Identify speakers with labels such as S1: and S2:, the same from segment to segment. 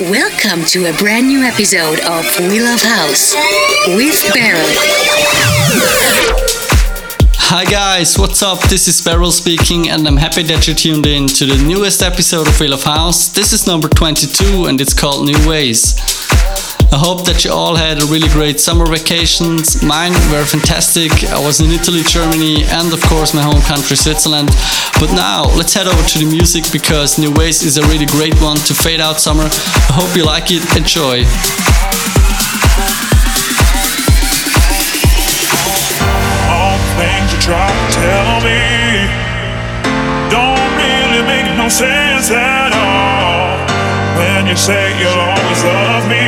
S1: Welcome to a brand new episode of We Love House with Beryl.
S2: Hi guys, what's up? This is Beryl speaking, and I'm happy that you tuned in to the newest episode of We Love House. This is number 22, and it's called New Ways. I hope that you all had a really great summer vacations. Mine were fantastic. I was in Italy, Germany, and of course my home country, Switzerland. But now let's head over to the music because New Ways is a really great one to fade out summer. I hope you like it. Enjoy.
S3: Try to tell me don't really make no sense at all. When you say you'll always love me.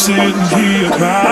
S3: sitting here crying.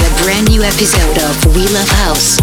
S1: A brand new episode of We Love House.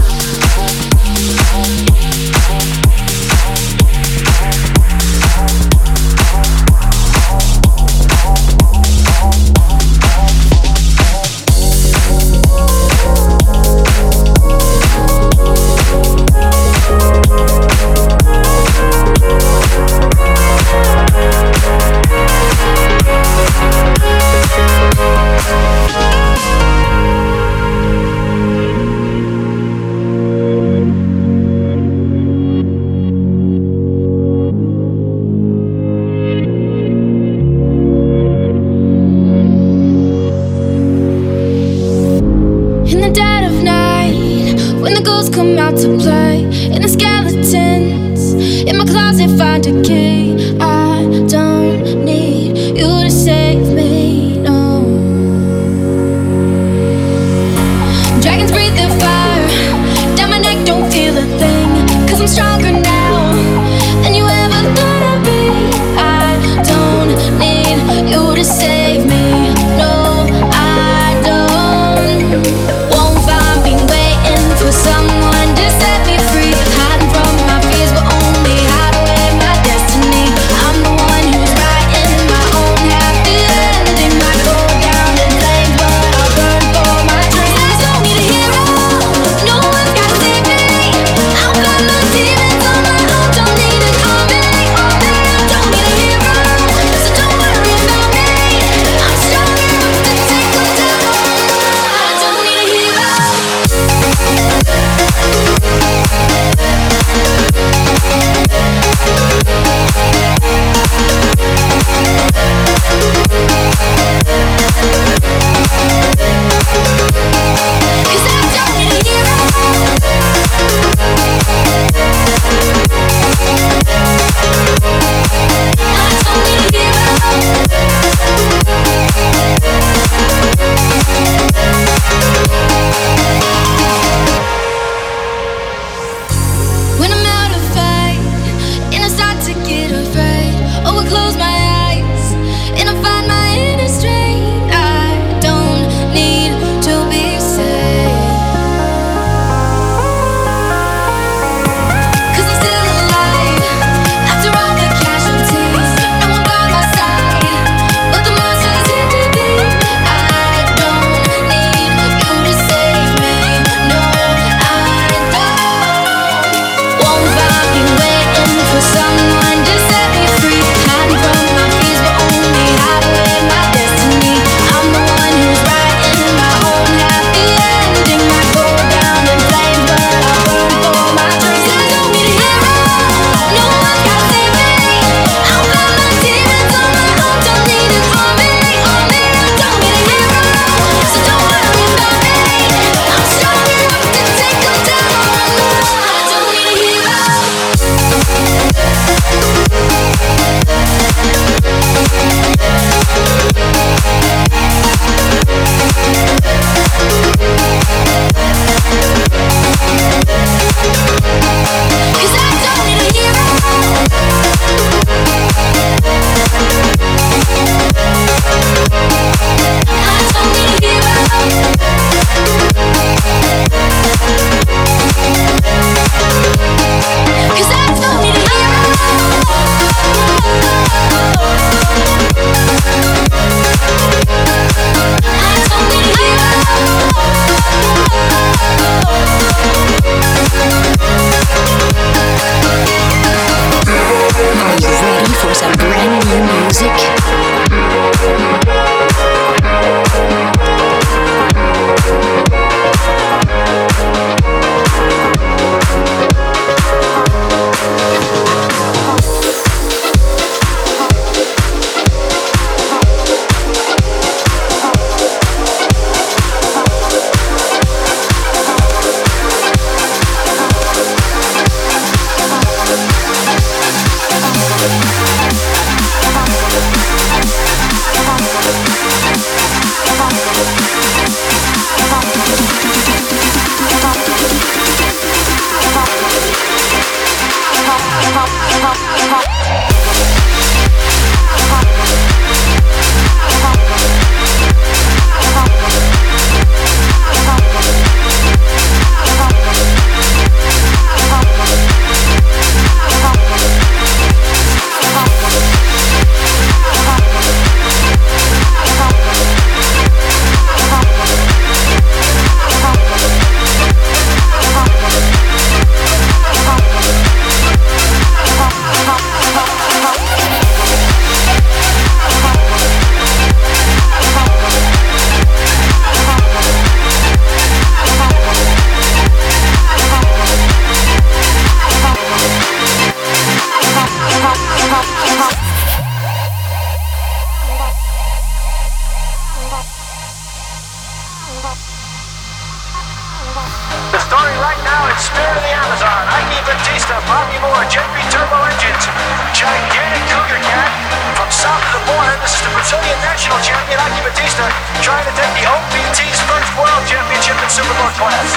S4: Moore, Jet Turbo Engines, gigantic Cougar Cat from south of the border. This is the Brazilian national champion, Ike Batista, trying to take the OPT's first world championship in Superboard class.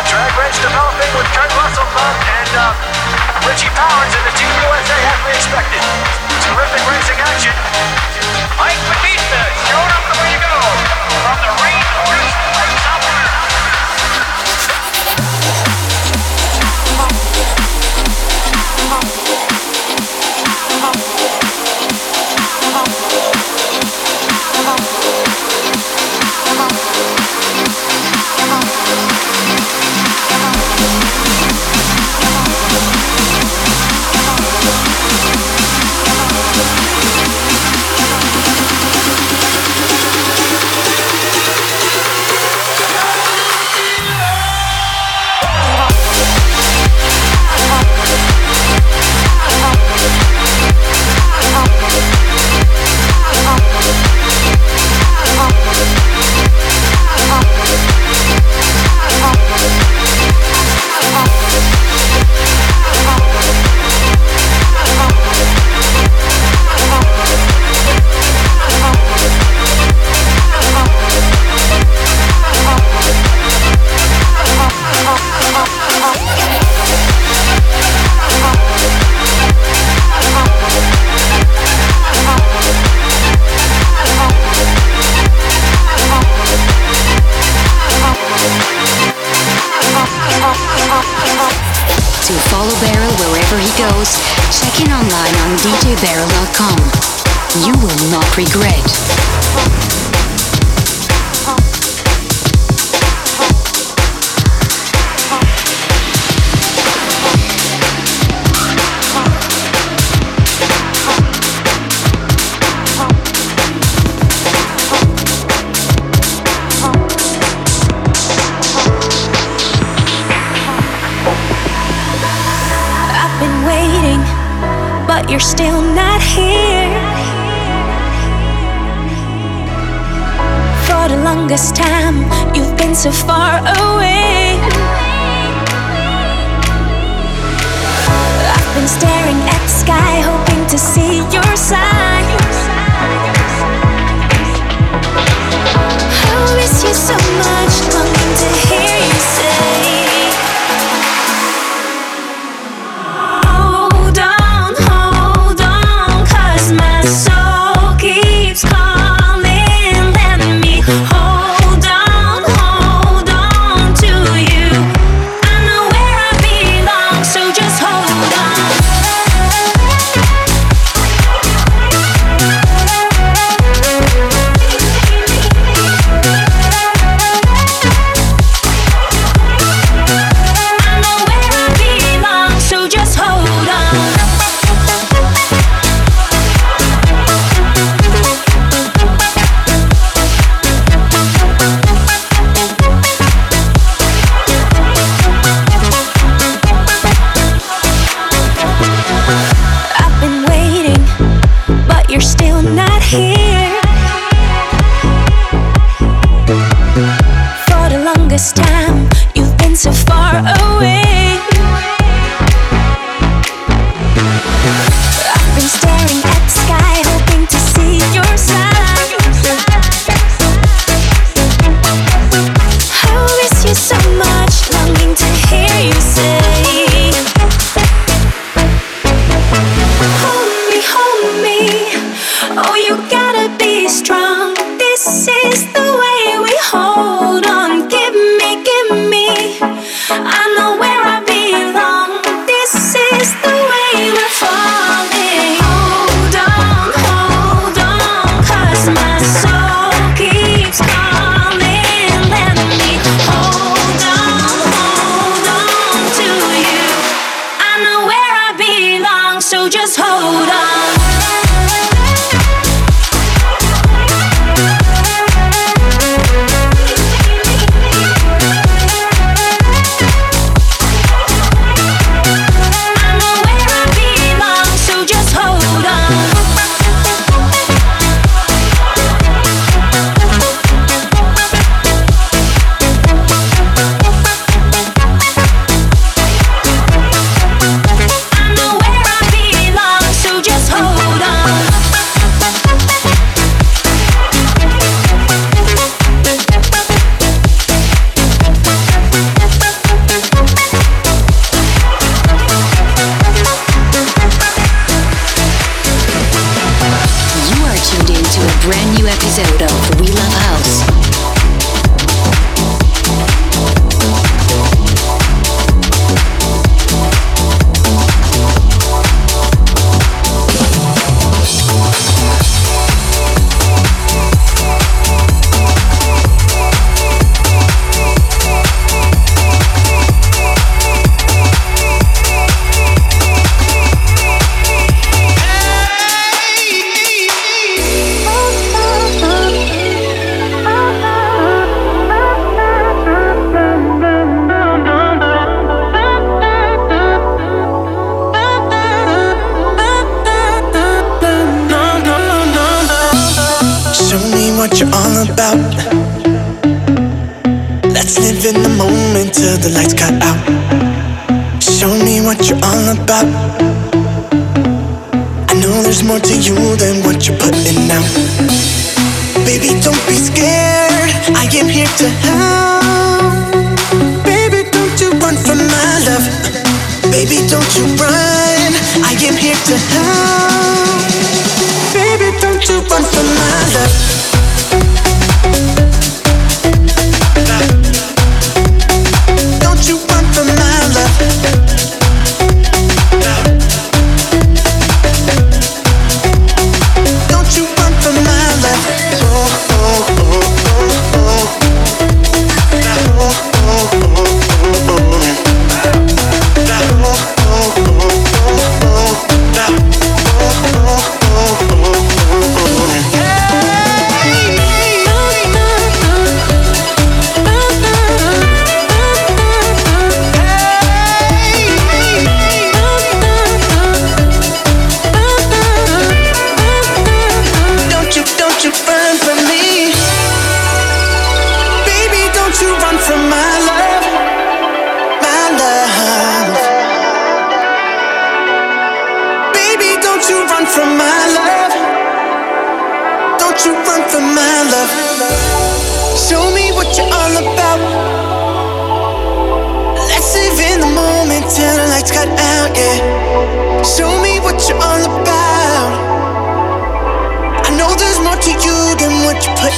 S4: The drag race developing with Kurt Russell and uh, Richie Powers and the Team USA as we expected. Terrific racing action. Ike Batista showing up the way you go from the rainforest of
S5: heart. djberyl.com. You will not regret. I know here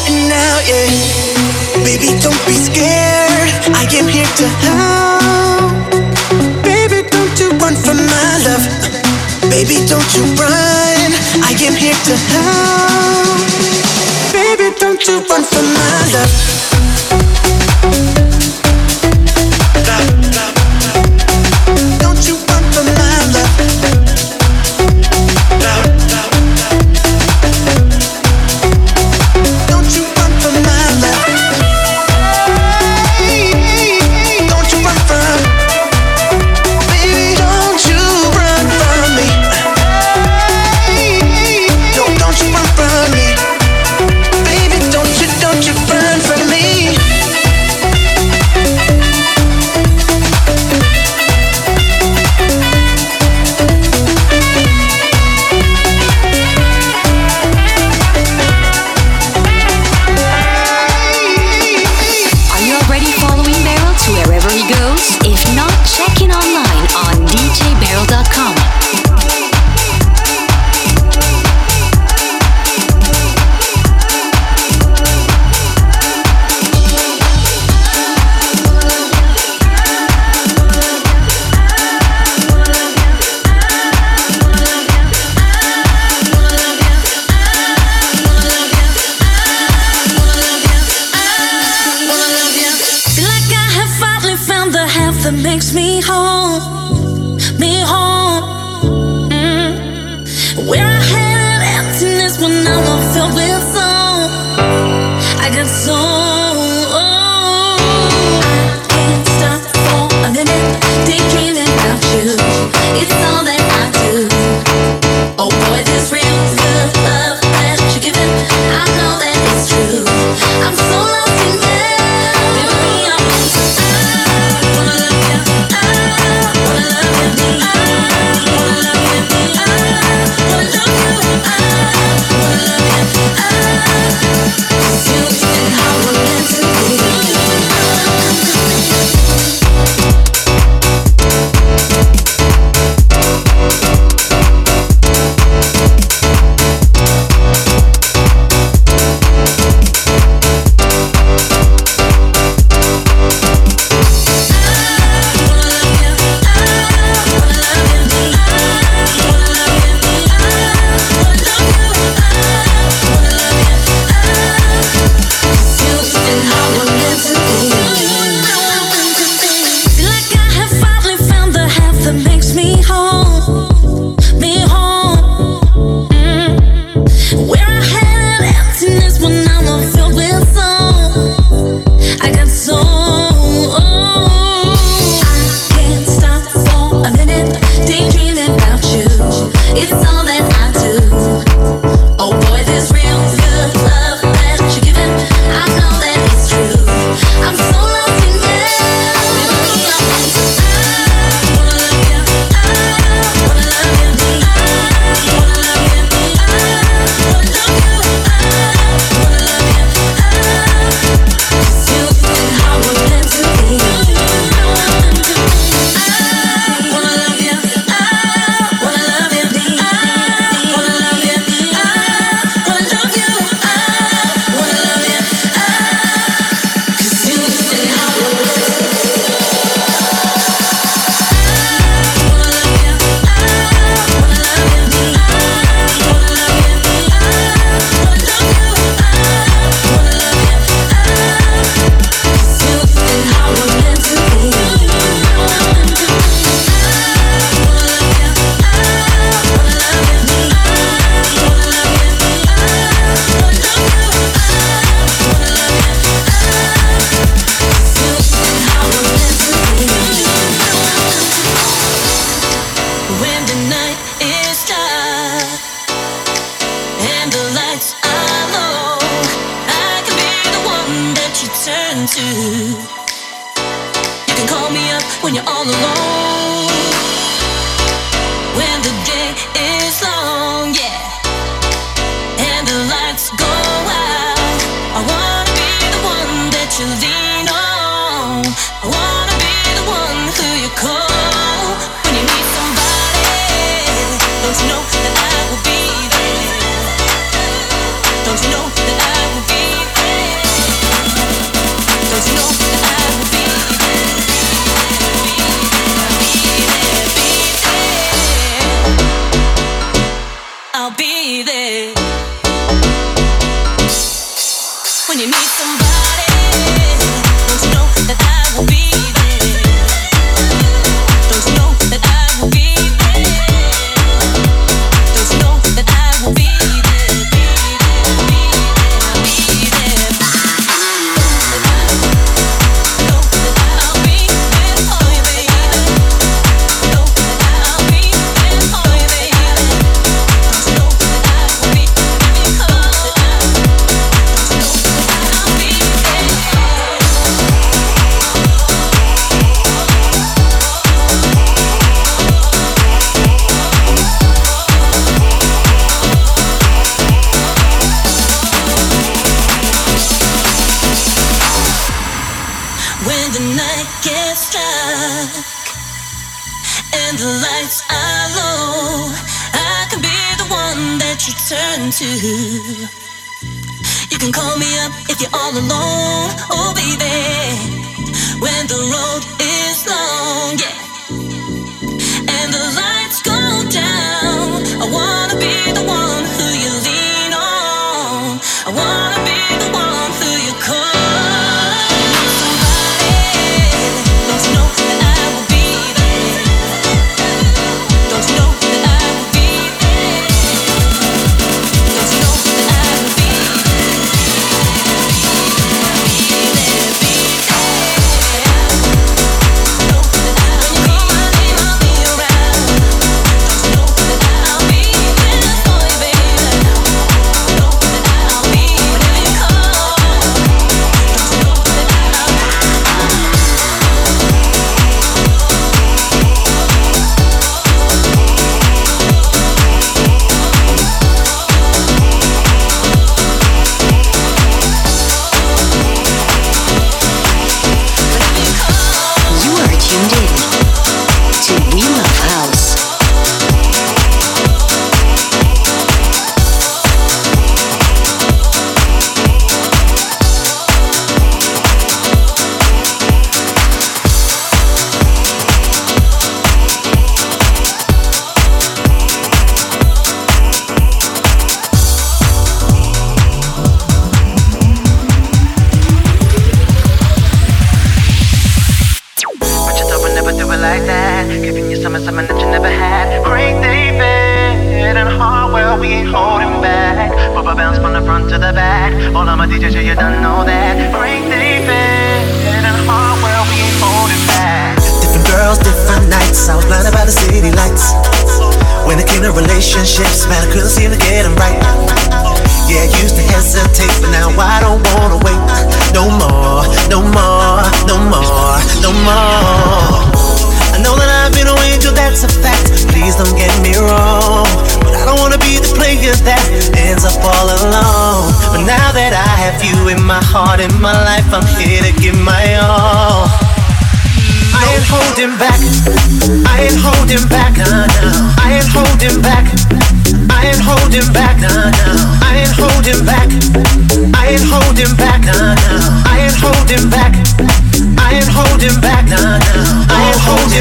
S5: and out, yeah. Baby, don't be scared. I am here to help. Baby, don't you run from my love. Baby, don't you run. I am here to help. Baby, don't you run from my love.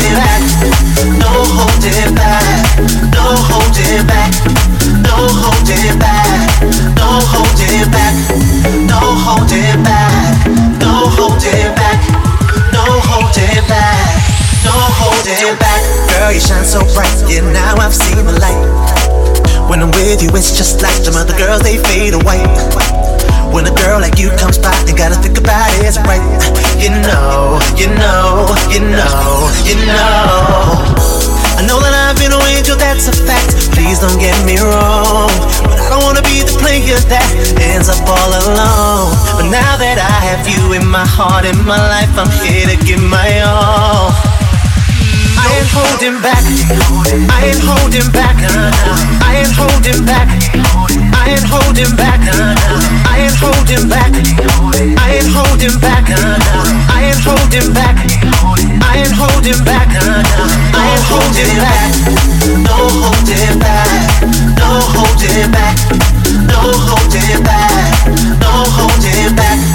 S5: yeah.
S6: Heart and my life, I'm here to give my all. I ain't holding back. I ain't holding back. I ain't holding back. I ain't holding back. I ain't holding back. I ain't holding back. I ain't holding back. I ain't holding back. I ain't holding back. No holding back. No holding back. No holding back. No holding back.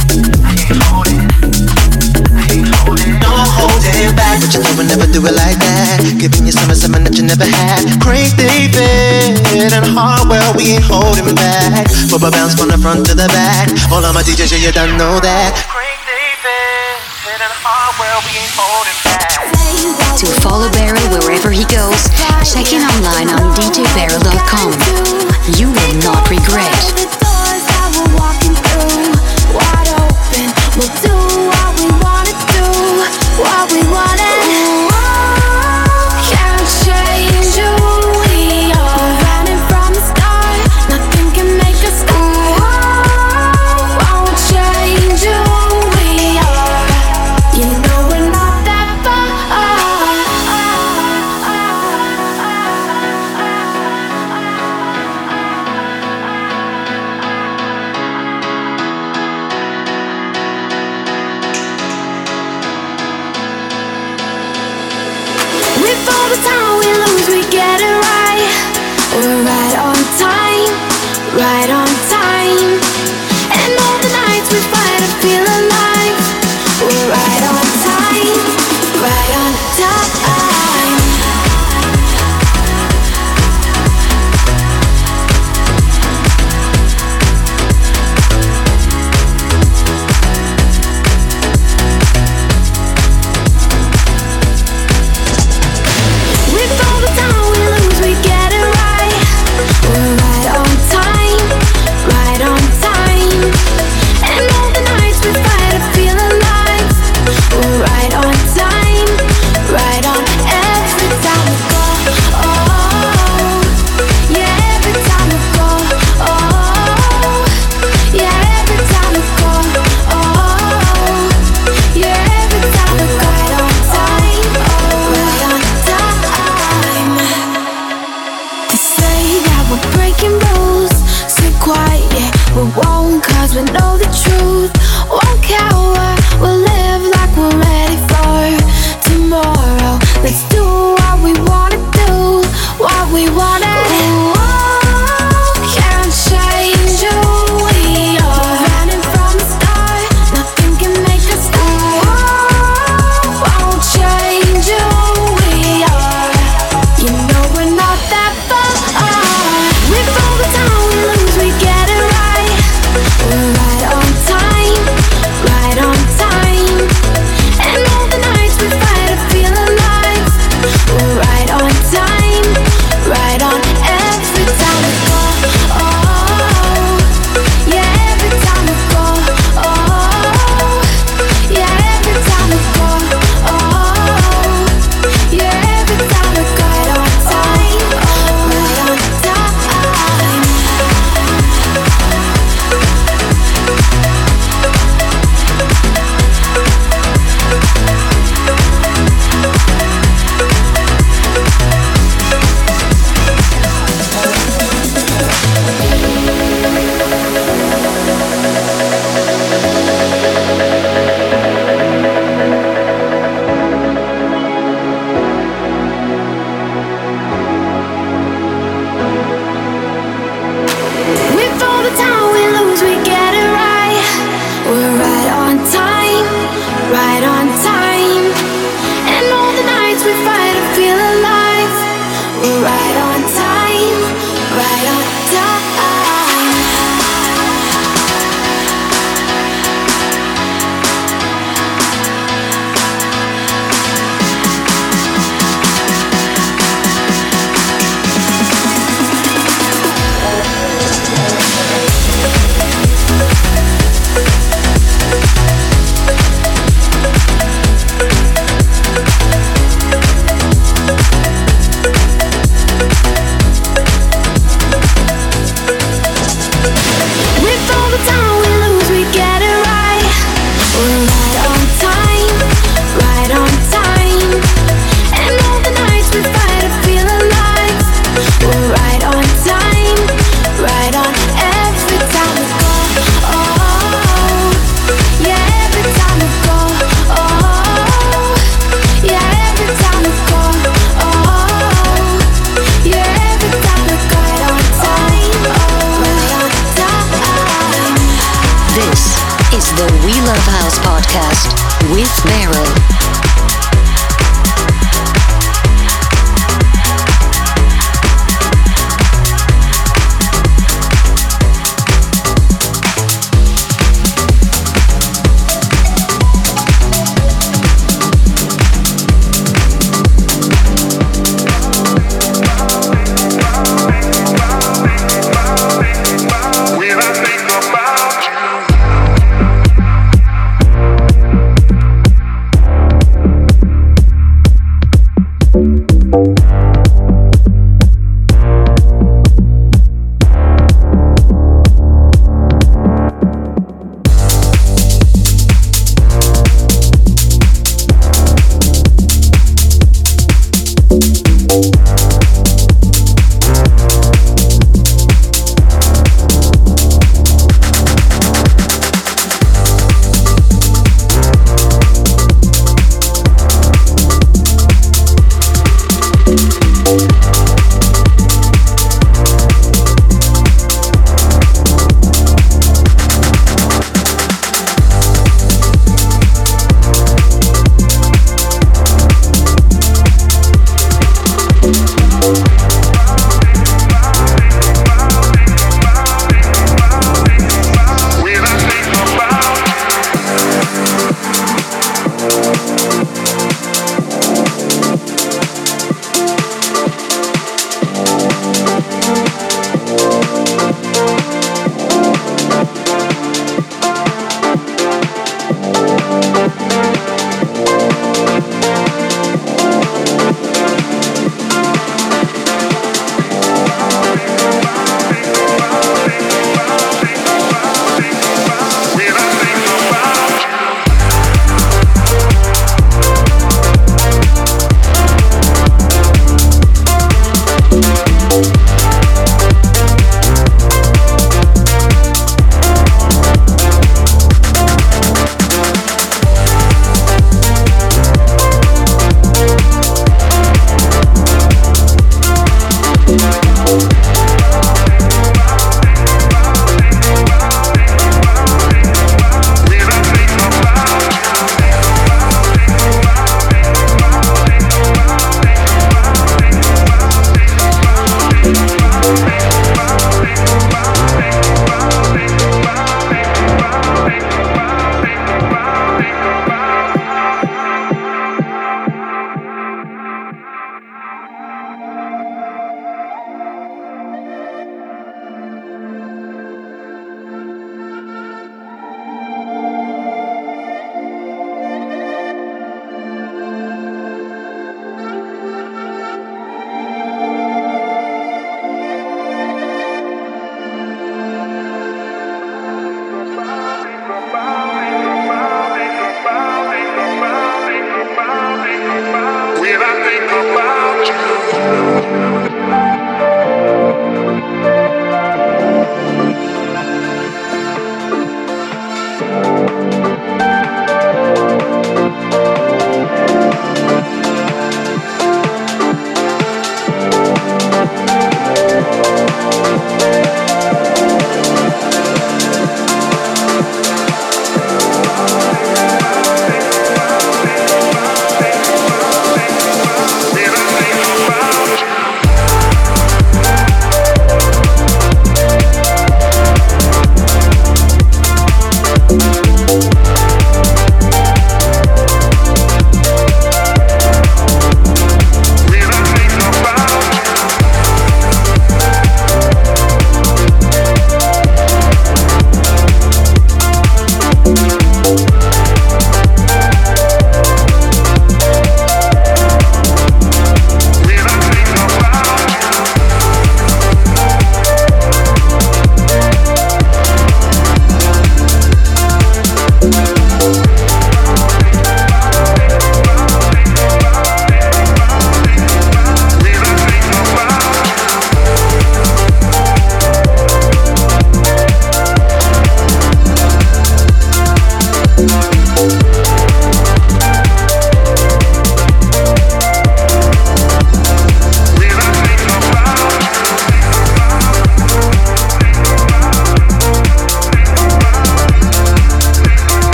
S6: back. But you know never do it like that. Giving you something, something that you never had. Craig David and Hardwell, we ain't holding back. Bubba bounce from the front to the back. All of my DJs, yeah, you know that. Back.
S1: To follow Beryl wherever he goes, check him online on djberyl.com. You will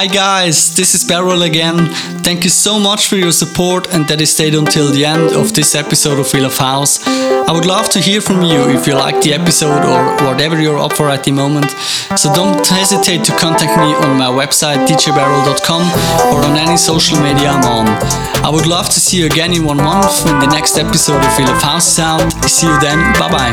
S2: Hi guys, this is Beryl again. Thank you so much for your support and that you stayed until the end of this episode of WeLoveHouse. I would love to hear from you if you like the episode or whatever you're up for at the moment. So don't hesitate to contact me on my website djberyl.com or on any social media I'm on. I would love to see you again in one month when the next episode of WeLoveHouse is out. See you then. Bye bye.